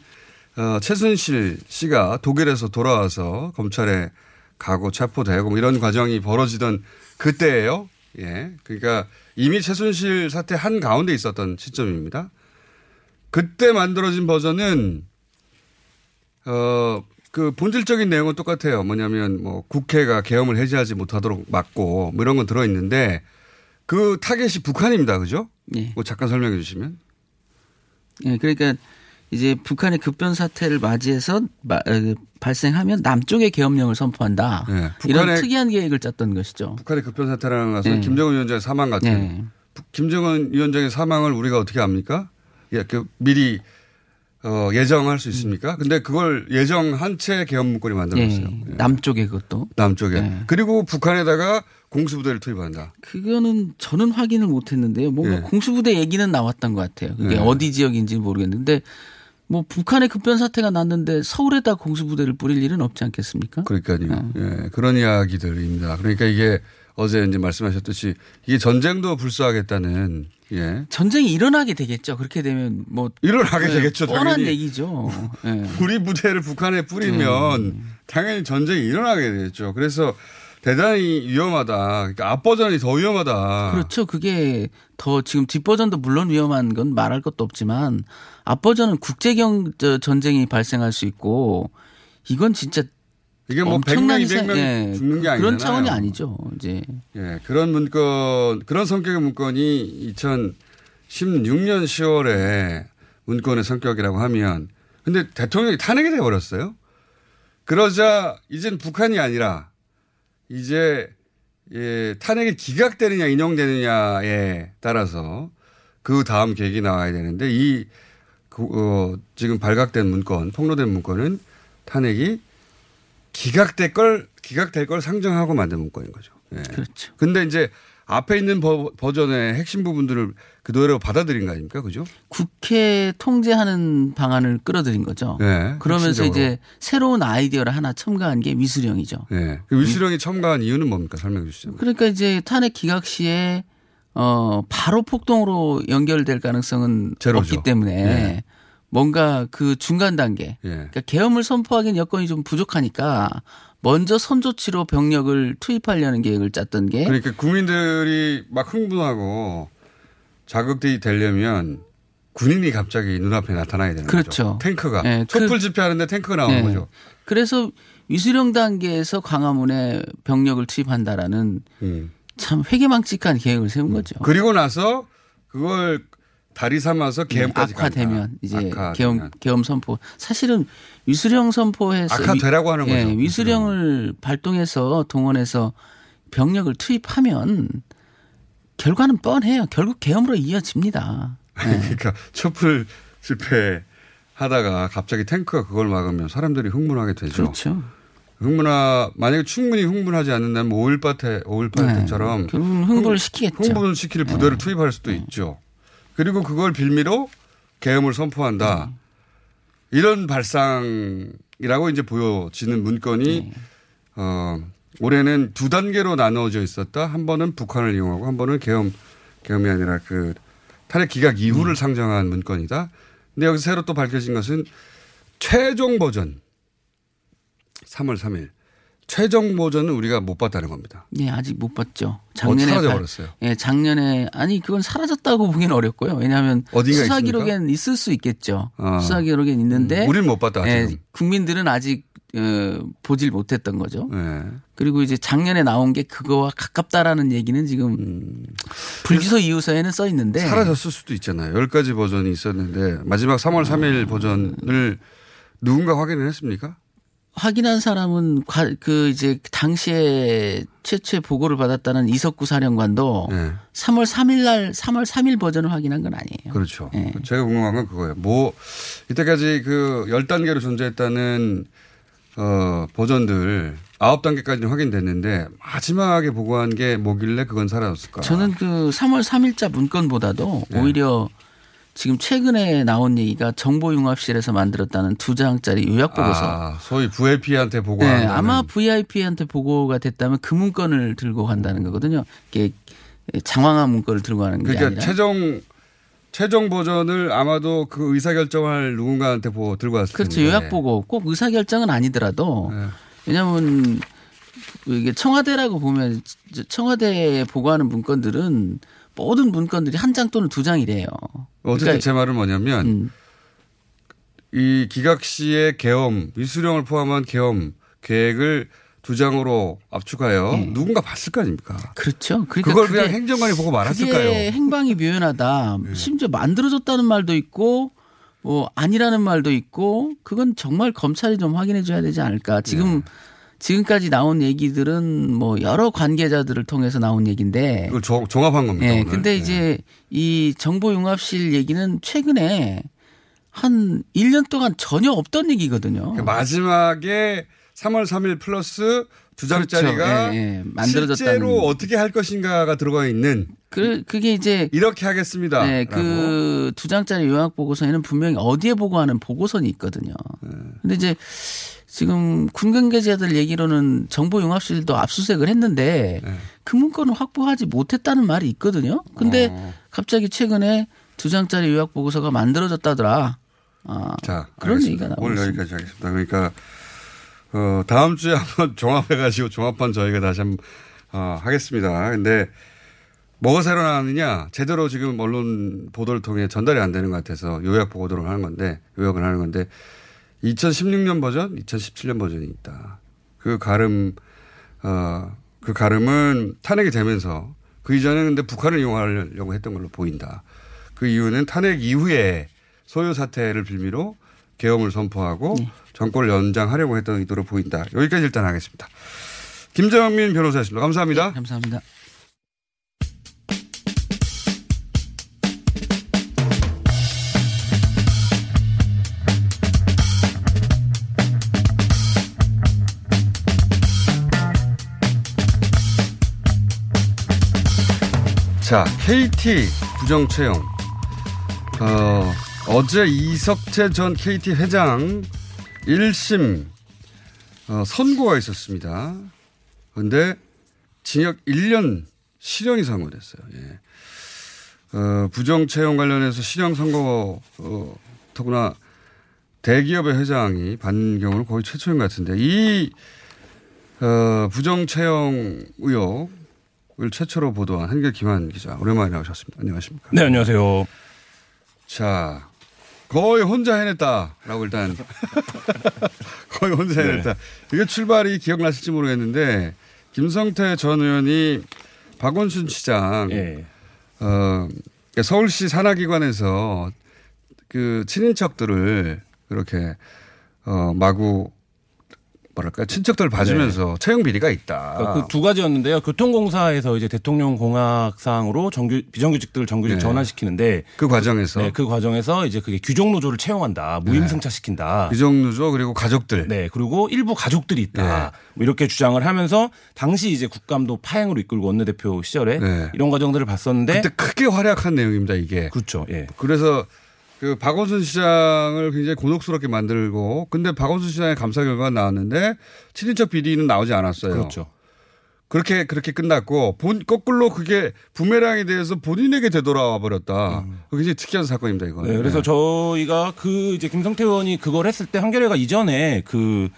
어, 최순실 씨가 독일에서 돌아와서 검찰에 가고 체포되고 뭐 이런 과정이 벌어지던 그때예요. 예. 그러니까 이미 최순실 사태 한 가운데 있었던 시점입니다. 그때 만들어진 버전은 어, 그 본질적인 내용은 똑같아요. 뭐냐면 뭐 국회가 계엄을 해제하지 못하도록 막고 뭐 이런 건 들어 있는데 그 타겟이 북한입니다. 그죠? 예. 뭐 잠깐 설명해 주시면. 예, 그러니까 이제 북한의 급변 사태를 맞이해서 마, 어, 발생하면 남쪽에 계엄령을 선포한다. 예. 이런 특이한 계획을 짰던 것이죠. 북한의 급변 사태라는 것은 예. 김정은 위원장의 사망 같은. 예. 북- 김정은 위원장의 사망을 우리가 어떻게 압니까? 예, 그 미리 어, 예정할 수 있습니까? 근데 그걸 예정한 채 계엄 문건이 만들어졌어요. 예. 남쪽에 그것도. 남쪽에. 예. 그리고 북한에다가 공수부대를 투입한다. 그거는 저는 확인을 못 했는데요. 뭔가 예. 공수부대 얘기는 나왔던 것 같아요. 그게 예. 어디 지역인지는 모르겠는데 뭐 북한의 급변 사태가 났는데 서울에다 공수부대를 뿌릴 일은 없지 않겠습니까? 그러니까요. 예, 그런 이야기들입니다. 그러니까 이게 어제 이제 말씀하셨듯이 이게 전쟁도 불사하겠다는 예. 전쟁이 일어나게 되겠죠. 그렇게 되면 뭐 일어나게 네, 되겠죠. 뻔한. 얘기죠. 예. 우리 부대를 북한에 뿌리면 당연히 전쟁이 일어나게 되겠죠. 그래서 대단히 위험하다. 그러니까 앞버전이 더 위험하다. 그렇죠. 그게 더 지금 뒷버전도 물론 위험한 건 말할 것도 없지만 앞버전은 국제경 저 전쟁이 발생할 수 있고 이건 진짜 이게 뭐 엄청난 100명, 이상- 200명이 예, 죽는 게 아니잖아요. 그런 차원이 아니죠. 이제 예, 그런 문건, 그런 성격의 문건이 2016년 10월에 문건의 성격이라고 하면, 근데 대통령이 탄핵이 돼버렸어요. 그러자 이젠 북한이 아니라 이제 예, 탄핵이 기각되느냐 인용되느냐에 따라서 그 다음 계획이 나와야 되는데 이 그, 어, 지금 발각된 문건, 폭로된 문건은 탄핵이 기각될 걸 기각될 걸 상정하고 만든 문건인 거죠. 예. 그렇죠. 근데 이제 앞에 있는 버, 버전의 핵심 부분들을 그대로 받아들인 거 아닙니까? 그죠? 국회 통제하는 방안을 끌어들인 거죠. 네, 그러면서 핵심적으로. 이제 새로운 아이디어를 하나 첨가한 게 위수령이죠. 예. 그 위수령이 첨가한 이유는 뭡니까? 설명해 주시죠. 그러니까 이제 탄핵 기각 시에 어 바로 폭동으로 연결될 가능성은 제로죠. 없기 때문에 예. 뭔가 그 중간 단계 예. 그러니까 계엄을 선포하기는 여건이 좀 부족하니까 먼저 선조치로 병력을 투입하려는 계획을 짰던 게 그러니까 국민들이 막 흥분하고 자극이 되려면 군인이 갑자기 눈앞에 나타나야 되는 그렇죠. 거죠. 탱크가. 예, 촛불 그- 집회하는데 탱크가 나오는 네. 거죠. 그래서 위수령 단계에서 광화문에 병력을 투입한다라는 참 회개망측한 계획을 세운 거죠. 음. 그리고 나서 그걸 다리 삼아서 계엄까지 악화되면 간다. 이제 악화되면. 계엄 계엄 선포. 사실은 위수령 선포해서 악화되라고 하는 예, 거죠, 위수령을 발동해서 동원해서 병력을 투입하면 결과는 뻔해요. 결국 계엄으로 이어집니다. 그러니까 촛불 집회 하다가 갑자기 탱크가 그걸 막으면 사람들이 흥분하게 되죠. 그렇죠. 흥분하 만약에 충분히 흥분하지 않는다면 5.18때 5.18 때처럼 네. 흥분을 시키겠죠. 네. 흥분을 시킬 부대를 투입할 수도 있죠. 그리고 그걸 빌미로 계엄을 선포한다. 이런 발상이라고 이제 보여지는 문건이 네. 어 올해는 두 단계로 나눠져 있었다. 한 번은 북한을 이용하고 한 번은 계엄 계엄이 아니라 그 탄핵 기각 음. 이후를 상정한 문건이다. 근데 여기서 새로 또 밝혀진 것은 최종 버전 3월 3일 최종 버전은 우리가 못 봤다는 겁니다. 예, 아직 못 봤죠. 작년에 사라져 발- 버렸어요. 예, 작년에 아니 그건 사라졌다고 보기는 어렵고요. 왜냐하면 어딘가 수사? 기록엔 있을 수 있겠죠. 아. 수사 기록엔 있는데 음, 우린 못 봤다, 예, 지금. 국민들은 아직 어, 보질 못했던 거죠. 네. 그리고 이제 작년에 나온 게 그거와 가깝다라는 얘기는 지금 불기소 이유서에는 써 있는데 음. 사라졌을 수도 있잖아요. 10가지 버전이 있었는데 마지막 3월 3일 버전을 누군가 확인을 했습니까? 확인한 사람은 과- 그 이제 당시에 최초의 보고를 받았다는 이석구 사령관도 네. 3월 3일 날 3월 3일 버전을 확인한 건 아니에요. 그렇죠. 예. 제가 궁금한 건 그거예요. 뭐 이때까지 그 10단계로 존재했다는 어, 버전들 9단계까지는 확인됐는데 마지막에 보고한 게 뭐길래 그건 사라졌을까? 저는 그 3월 3일자 문건보다도 네. 오히려 지금 최근에 나온 얘기가 정보융합실에서 만들었다는 두 장짜리 요약 보고서. 아, 소위 VIP한테 네, 보고하는 아마 VIP한테 보고가 됐다면 그 문건을 들고 간다는 거거든요. 이게 장황한 문건을 들고 가는 게 그러니까 아니라. 최종 최종 버전을 아마도 그 의사 결정할 누군가한테 보 들고 왔을 그렇죠. 텐데. 요약 보고 꼭 의사 결정은 아니더라도 왜냐하면 이게 청와대라고 보면 청와대에 보고하는 문건들은 모든 문건들이 한 장 또는 두 장이래요. 어쨌든 그러니까 제 말은 뭐냐면 음. 이 기각 씨의 계엄 위수령을 포함한 계엄 계획을 두 장으로 압축하여 누군가 봤을 거 아닙니까? 그렇죠. 그러니까 그걸 그냥 행정관이 보고 말았을까요? 행방이 묘연하다. 심지어 만들어졌다는 말도 있고 뭐 아니라는 말도 있고 그건 정말 검찰이 좀 확인해 줘야 되지 않을까. 지금 지금까지 나온 얘기들은 뭐 여러 관계자들을 통해서 나온 얘기인데 그걸 조- 종합한 겁니다. 예. 오늘. 근데 이제 이 정보융합실 얘기는 최근에 한 1년 동안 전혀 없던 얘기거든요. 그 마지막에 3월 3일 플러스 두 장짜리가 그렇죠. 예, 예. 만들어졌다는- 실제로 어떻게 할 것인가가 들어가 있는 그 그게 이제 이렇게 하겠습니다. 네, 그두 장짜리 요약 보고서에는 분명히 어디에 보고하는 보고선이 있거든요. 네. 근데 이제 지금 군 관계자들 얘기로는 정보 융합실도 압수수색을 했는데 네. 그 문건을 확보하지 못했다는 말이 있거든요. 근데 어. 갑자기 최근에 두 장짜리 요약 보고서가 만들어졌다더라. 아, 자, 그런 알겠습니다. 얘기가 나오고 오늘 있습니다. 여기까지 하겠습니다. 그러니까 어, 다음 주에 한번 종합해 가지고 종합판 저희가 다시 한번 어, 하겠습니다. 근데 뭐가 새로 나왔느냐 제대로 지금 언론 보도를 통해 전달이 안 되는 것 같아서 요약 보도를 하는 건데 요약을 하는 건데 2016년 버전, 2017년 버전이 있다. 그 가름 어, 그 가름은 탄핵이 되면서 그 이전에 근데 북한을 이용하려고 했던 걸로 보인다. 그 이유는 탄핵 이후에 소요 사태를 빌미로 계엄을 선포하고 정권을 연장하려고 했던 의도로 보인다. 여기까지 일단 하겠습니다. 김정민 변호사였습니다. 감사합니다. 감사합니다. 자, KT 부정 채용. 어, 어제 이석재 전 KT 회장 1심 어, 선고가 있었습니다. 그런데 징역 1년 실형이 선고됐어요. 예. 어, 부정 채용 관련해서 실형 선고 어, 더구나 대기업의 회장이 받는 경우는 거의 최초인 것 같은데 이 어, 부정 채용 의혹 을 최초로 보도한 한결 김한 기자 오랜만에 나오셨습니다. 안녕하십니까? 네, 안녕하세요. 자, 거의 혼자 해냈다라고 일단 거의 혼자 네. 해냈다. 이게 출발이 기억나실지 모르겠는데 김성태 전 의원이 박원순 시장 예. 어, 그러니까 서울시 산하기관에서 그 친인척들을 그렇게 어, 마구 뭐랄까 친척들 봐주면서 채용 비리가 있다. 그두 가지였는데요. 교통공사에서 이제 대통령 공학상으로 정규 비정규직들을 정규직 네. 전환시키는데 그 과정에서 네, 그 과정에서 이제 그게 규정 노조를 채용한다, 무임승차 시킨다. 규정 노조 그리고 가족들. 네, 그리고 일부 가족들이 있다. 뭐 이렇게 주장을 하면서 당시 이제 국감도 파행으로 이끌고 원내대표 시절에 네. 이런 과정들을 봤었는데 그때 크게 활약한 내용입니다 이게. 그렇죠. 예. 그래서 그 박원순 시장을 굉장히 곤혹스럽게 만들고 근데 박원순 시장의 감사 결과가 나왔는데 친인척 비리는 나오지 않았어요. 그렇죠. 그렇게 그렇게 끝났고 본 거꾸로 그게 부메랑에 대해서 본인에게 되돌아와 버렸다. 그게 이제 특이한 사건입니다 이거. 네, 그래서 저희가 그 이제 김성태 의원이 그걸 했을 때 한겨레가 이전에 그,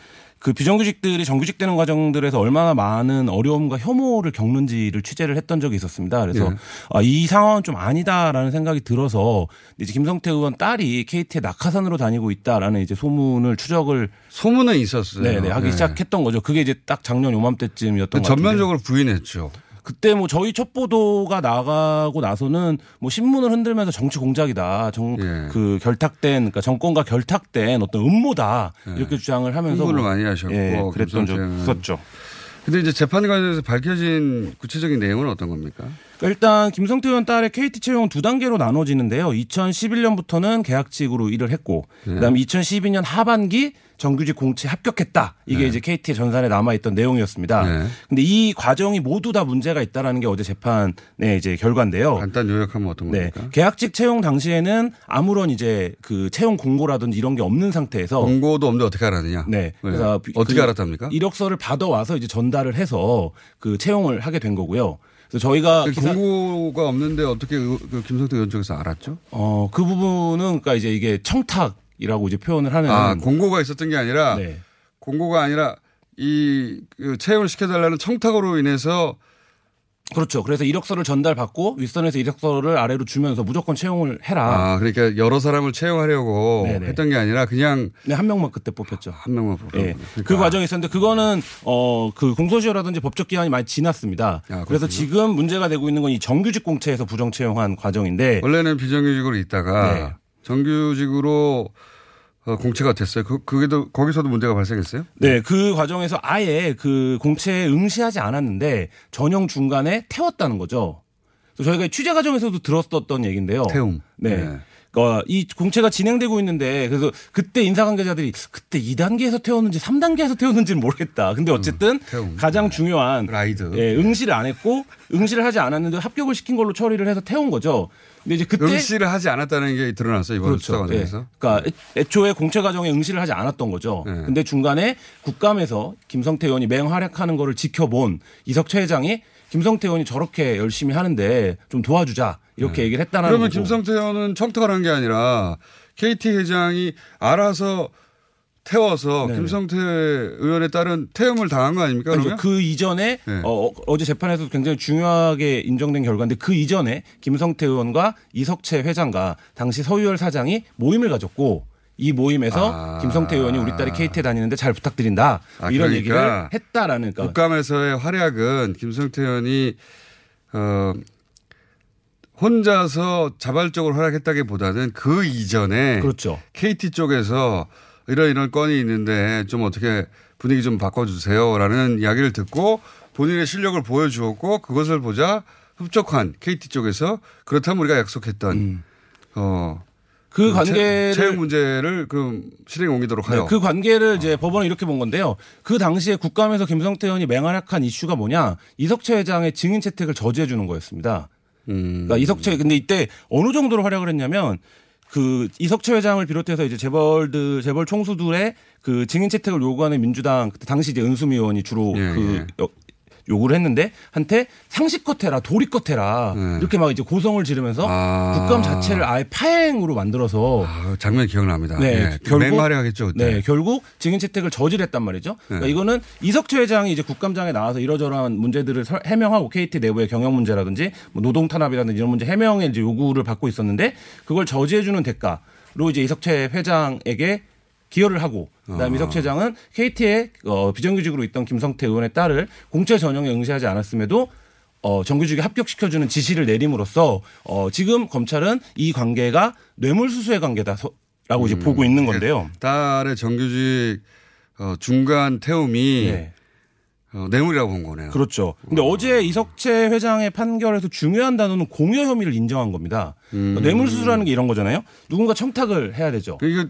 그 비정규직들이 정규직 되는 과정들에서 얼마나 많은 어려움과 혐오를 겪는지를 취재를 했던 적이 있었습니다. 그래서 예. 아, 이 상황은 좀 아니다라는 생각이 들어서 이제 김성태 의원 딸이 KT에 낙하산으로 다니고 있다라는 이제 소문을 추적을 소문은 있었어요. 네네 하기 네. 시작했던 거죠. 그게 이제 딱 작년 요맘때쯤이었던 것 같은데. 전면적으로 부인했죠. 그때 뭐 저희 첫 보도가 나가고 나서는 뭐 신문을 흔들면서 정치 공작이다. 정, 예. 그 결탁된, 그러니까 정권과 결탁된 어떤 음모다. 이렇게 주장을 하면서. 홍보를 뭐 많이 하셨고 예, 그랬던 적. 있었죠. 근데 이제 재판 과정에서 밝혀진 구체적인 내용은 어떤 겁니까? 그러니까 일단 김성태 의원 딸의 KT 채용은 두 단계로 나눠지는데요. 2011년부터는 계약직으로 일을 했고, 네. 그다음에 2012년 하반기 정규직 공채 합격했다. 이게 네. 이제 KT의 전산에 남아 있던 내용이었습니다. 네. 근데 이 과정이 모두 다 문제가 있다라는 게 어제 재판의 이제 결과인데요. 간단 요약하면 어떤 네. 겁니까? 계약직 채용 당시에는 아무런 이제 그 채용 공고라든지 이런 게 없는 상태에서 공고도 없는데 어떻게 알았느냐? 네. 왜? 그래서 어떻게 그 알았답니까? 이력서를 받아와서 이제 전달을 해서 그 채용을 하게 된 거고요. 그래서 저희가 그 공고가 없는데 어떻게 의- 그 김성태 의원 쪽에서 알았죠? 어, 그 부분은 그러니까 이제 이게 청탁 이라고 이제 표현을 하는 아 공고가 있었던 게 아니라 네. 공고가 아니라 이그 채용을 시켜달라는 청탁으로 인해서 그렇죠. 그래서 이력서를 전달받고 윗선에서 이력서를 아래로 주면서 무조건 채용을 해라. 아 그러니까 여러 사람을 채용하려고 네네. 했던 게 아니라 그냥 네, 한 명만 그때 뽑혔죠. 한 명만 뽑혔 예. 그 과정이 있었는데 그거는 어 그 공소시효라든지 법적 기한이 많이 지났습니다. 아, 그래서 지금 문제가 되고 있는 건 이 정규직 공채에서 부정 채용한 과정인데 원래는 비정규직으로 있다가 네. 정규직으로 어, 공채가 됐어요. 그, 그게도 거기서도 문제가 발생했어요? 네, 그 과정에서 아예 그 공채에 응시하지 않았는데 전형 중간에 태웠다는 거죠. 저희가 취재 과정에서도 들었었던 얘기인데요. 태움. 네. 네. 그러니까 이 공채가 진행되고 있는데 그래서 그때 인사 관계자들이 그때 2단계에서 태웠는지 3단계에서 태웠는지는 모르겠다. 근데 어쨌든 가장 중요한 라이드. 예, 응시를 안 했고 응시를 하지 않았는데 합격을 시킨 걸로 처리를 해서 태운 거죠. 근데 이제 그때 응시를 하지 않았다는 게 드러났어요 이번 수사 과정에서. 예. 그러니까 애- 애초에 공채 과정에 응시를 하지 않았던 거죠. 네. 근데 중간에 국감에서 김성태 의원이 맹활약하는 거를 지켜본 이석채 회장이 김성태 의원이 저렇게 열심히 하는데 좀 도와주자 이렇게 얘기를 했다는 네. 그러면 거고. 김성태 의원은 청탁을 한 게 아니라 KT 회장이 알아서 태워서 네네. 김성태 의원에 따른 태움을 당한 거 아닙니까? 그러면? 그 이전에 네. 어, 어제 재판에서 굉장히 중요하게 인정된 결과인데 그 이전에 김성태 의원과 이석채 회장과 당시 서유열 사장이 모임을 가졌고 이 모임에서 아. 김성태 의원이 우리 딸이 KT에 다니는데 잘 부탁드린다 아, 이런 그러니까 얘기를 했다라는 그러니까 국감에서의 활약은 김성태 의원이 어 혼자서 자발적으로 활약했다기보다는 그 이전에 그렇죠. KT 쪽에서 이런 이런 건이 있는데 좀 어떻게 분위기 좀 바꿔주세요라는 이야기를 듣고 본인의 실력을 보여주었고 그것을 보자 흡족한 KT 쪽에서 그렇다면 우리가 약속했던 어. 음. 그 채- 관계를 채용 문제를 그럼 실행 옮기도록 하여. 네, 그 관계를 이제 법원은 이렇게 본 건데요. 그 당시에 국감에서 김성태 의원이 맹활약한 이슈가 뭐냐? 이석채 회장의 증인 채택을 저지해 주는 거였습니다. 음. 그러니까 이석채 근데 이때 어느 정도로 활약을 했냐면 그 이석채 회장을 비롯해서 이제 재벌들 재벌 총수들의 그 증인 채택을 요구하는 민주당 그때 당시 이제 은수미 의원이 주로 예, 그 여- 요구를 했는데 한테 상식껏 해라 도리껏 해라 이렇게 막 이제 고성을 지르면서 예. 아. 국감 자체를 아예 파행으로 만들어서 아, 장면 기억납니다. 네, 네, 결국 맹활약했죠 그때. 네, 결국 증인 채택을 저질했단 말이죠. 그러니까 네. 이거는 이석채 회장이 이제 국감장에 나와서 이러저러한 문제들을 설- 해명하고 KT 내부의 경영 문제라든지 뭐 노동 탄압이라든지 이런 문제 해명에 이제 요구를 받고 있었는데 그걸 저지해주는 대가로 이제 이석채 회장에게 기여를 하고 그다음에 아. 이석채 회장은 KT에 어, 비정규직으로 있던 김성태 의원의 딸을 공채 전형에 응시하지 않았음에도 어, 정규직에 합격시켜주는 지시를 내림으로써 어, 지금 검찰은 이 관계가 뇌물수수의 관계다라고 이제 보고 있는 건데요. 딸의 정규직 어, 중간 태움이 네. 어, 뇌물이라고 본 거네요. 그렇죠. 근데 어 제 이석채 회장의 판결에서 중요한 단어는 공여 혐의를 인정한 겁니다. 그러니까 뇌물수수라는 게 이런 거잖아요. 누군가 청탁을 해야 되죠. 이거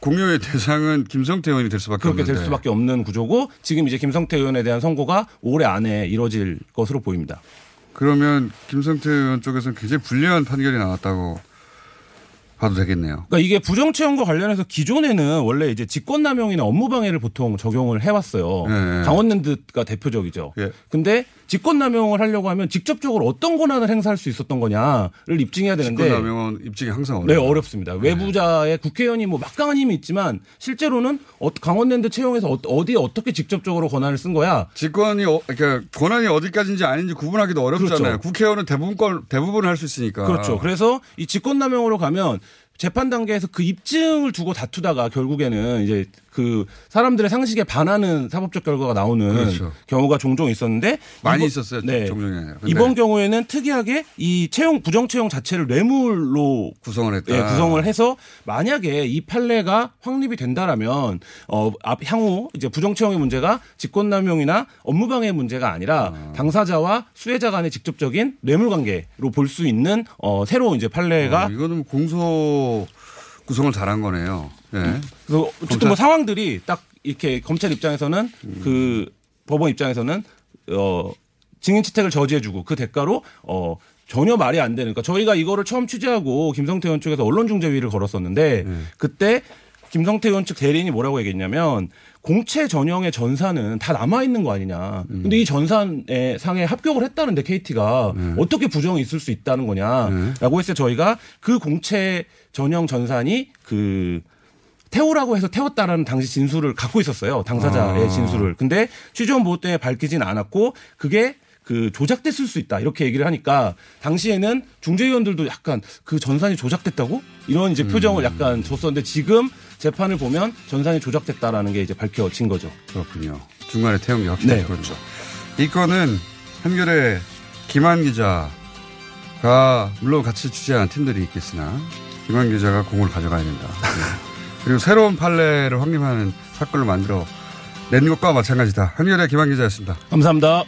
공여의 대상은 김성태 의원이 될 수밖에 그렇게 없는데. 될 수밖에 없는 구조고 지금 이제 김성태 의원에 대한 선고가 올해 안에 이뤄질 것으로 보입니다. 그러면 김성태 의원 쪽에서는 굉장히 불리한 판결이 나왔다고 봐도 되겠네요. 그러니까 이게 부정채용과 관련해서 기존에는 원래 이제 직권남용이나 업무방해를 보통 적용을 해왔어요. 예, 예. 강원랜드가 대표적이죠. 근데 직권남용을 하려고 하면 직접적으로 어떤 권한을 행사할 수 있었던 거냐를 입증해야 되는데 직권남용은 입증이 항상 네, 어려워요. 어렵습니다. 외부자의 국회의원이 뭐 막강한 힘이 있지만 실제로는 어- 강원랜드 채용에서 어- 어디에 어떻게 직접적으로 권한을 쓴 거야? 직권이 어, 그러니까 권한이 어디까지인지 아닌지 구분하기도 어렵잖아요. 그렇죠. 국회의원은 대부분 건 대부분 할 수 있으니까. 그렇죠. 그래서 이 직권남용으로 가면 재판 단계에서 그 입증을 두고 다투다가 결국에는 이제 그 사람들의 상식에 반하는 사법적 결과가 나오는 그렇죠. 경우가 종종 있었는데 많이 이번- 있었어요. 네. 종종이. 근데 이번 경우에는 특이하게 이 채용 부정 채용 자체를 뇌물로 구성을 했다. 예, 구성을 해서 만약에 이 판례가 확립이 된다라면 어앞 향후 이제 부정 채용의 문제가 직권 남용이나 업무 방해 문제가 아니라 당사자와 수혜자 간의 직접적인 뇌물 관계로 볼 수 있는 어 새로운 이제 판례가 어, 이거는 공소 구성을 잘한 거네요. 네. 그래서 어쨌든 뭐 상황들이 딱 이렇게 검찰 입장에서는 그 법원 입장에서는 어 증인 채택을 저지해주고 그 대가로 어 전혀 말이 안 되는. 그러니까 저희가 이거를 처음 취재하고 김성태 의원 측에서 언론중재위를 걸었었는데 그때 김성태 의원 측 대리인이 뭐라고 얘기했냐면 공채 전형의 전사는 다 남아 있는 거 아니냐. 근데 이 전산에 상에 합격을 했다는데 KT가 어떻게 부정이 있을 수 있다는 거냐라고 했을 때 저희가 그 공채 전형 전산이 그 태우라고 해서 태웠다라는 당시 진술을 갖고 있었어요. 당사자의 아. 진술을. 근데 취재원 보호 때문에 밝히진 않았고 그게 그 조작됐을 수 있다 이렇게 얘기를 하니까 당시에는 중재위원들도 약간 그 전산이 조작됐다고 이런 이제 표정을 약간 줬었는데 지금 재판을 보면 전산이 조작됐다라는 게 이제 밝혀진 거죠. 그렇군요. 중간에 태운 게 확실히 네, 그렇죠. 이 건은 한겨레 김한 기자가 물론 같이 취재한 팀들이 있겠으나 김한 기자가 공을 가져가야 된다. 네. 그리고 새로운 판례를 확립하는 사건을 만들어 낸 것과 마찬가지다. 한겨레 김한 기자였습니다. 감사합니다.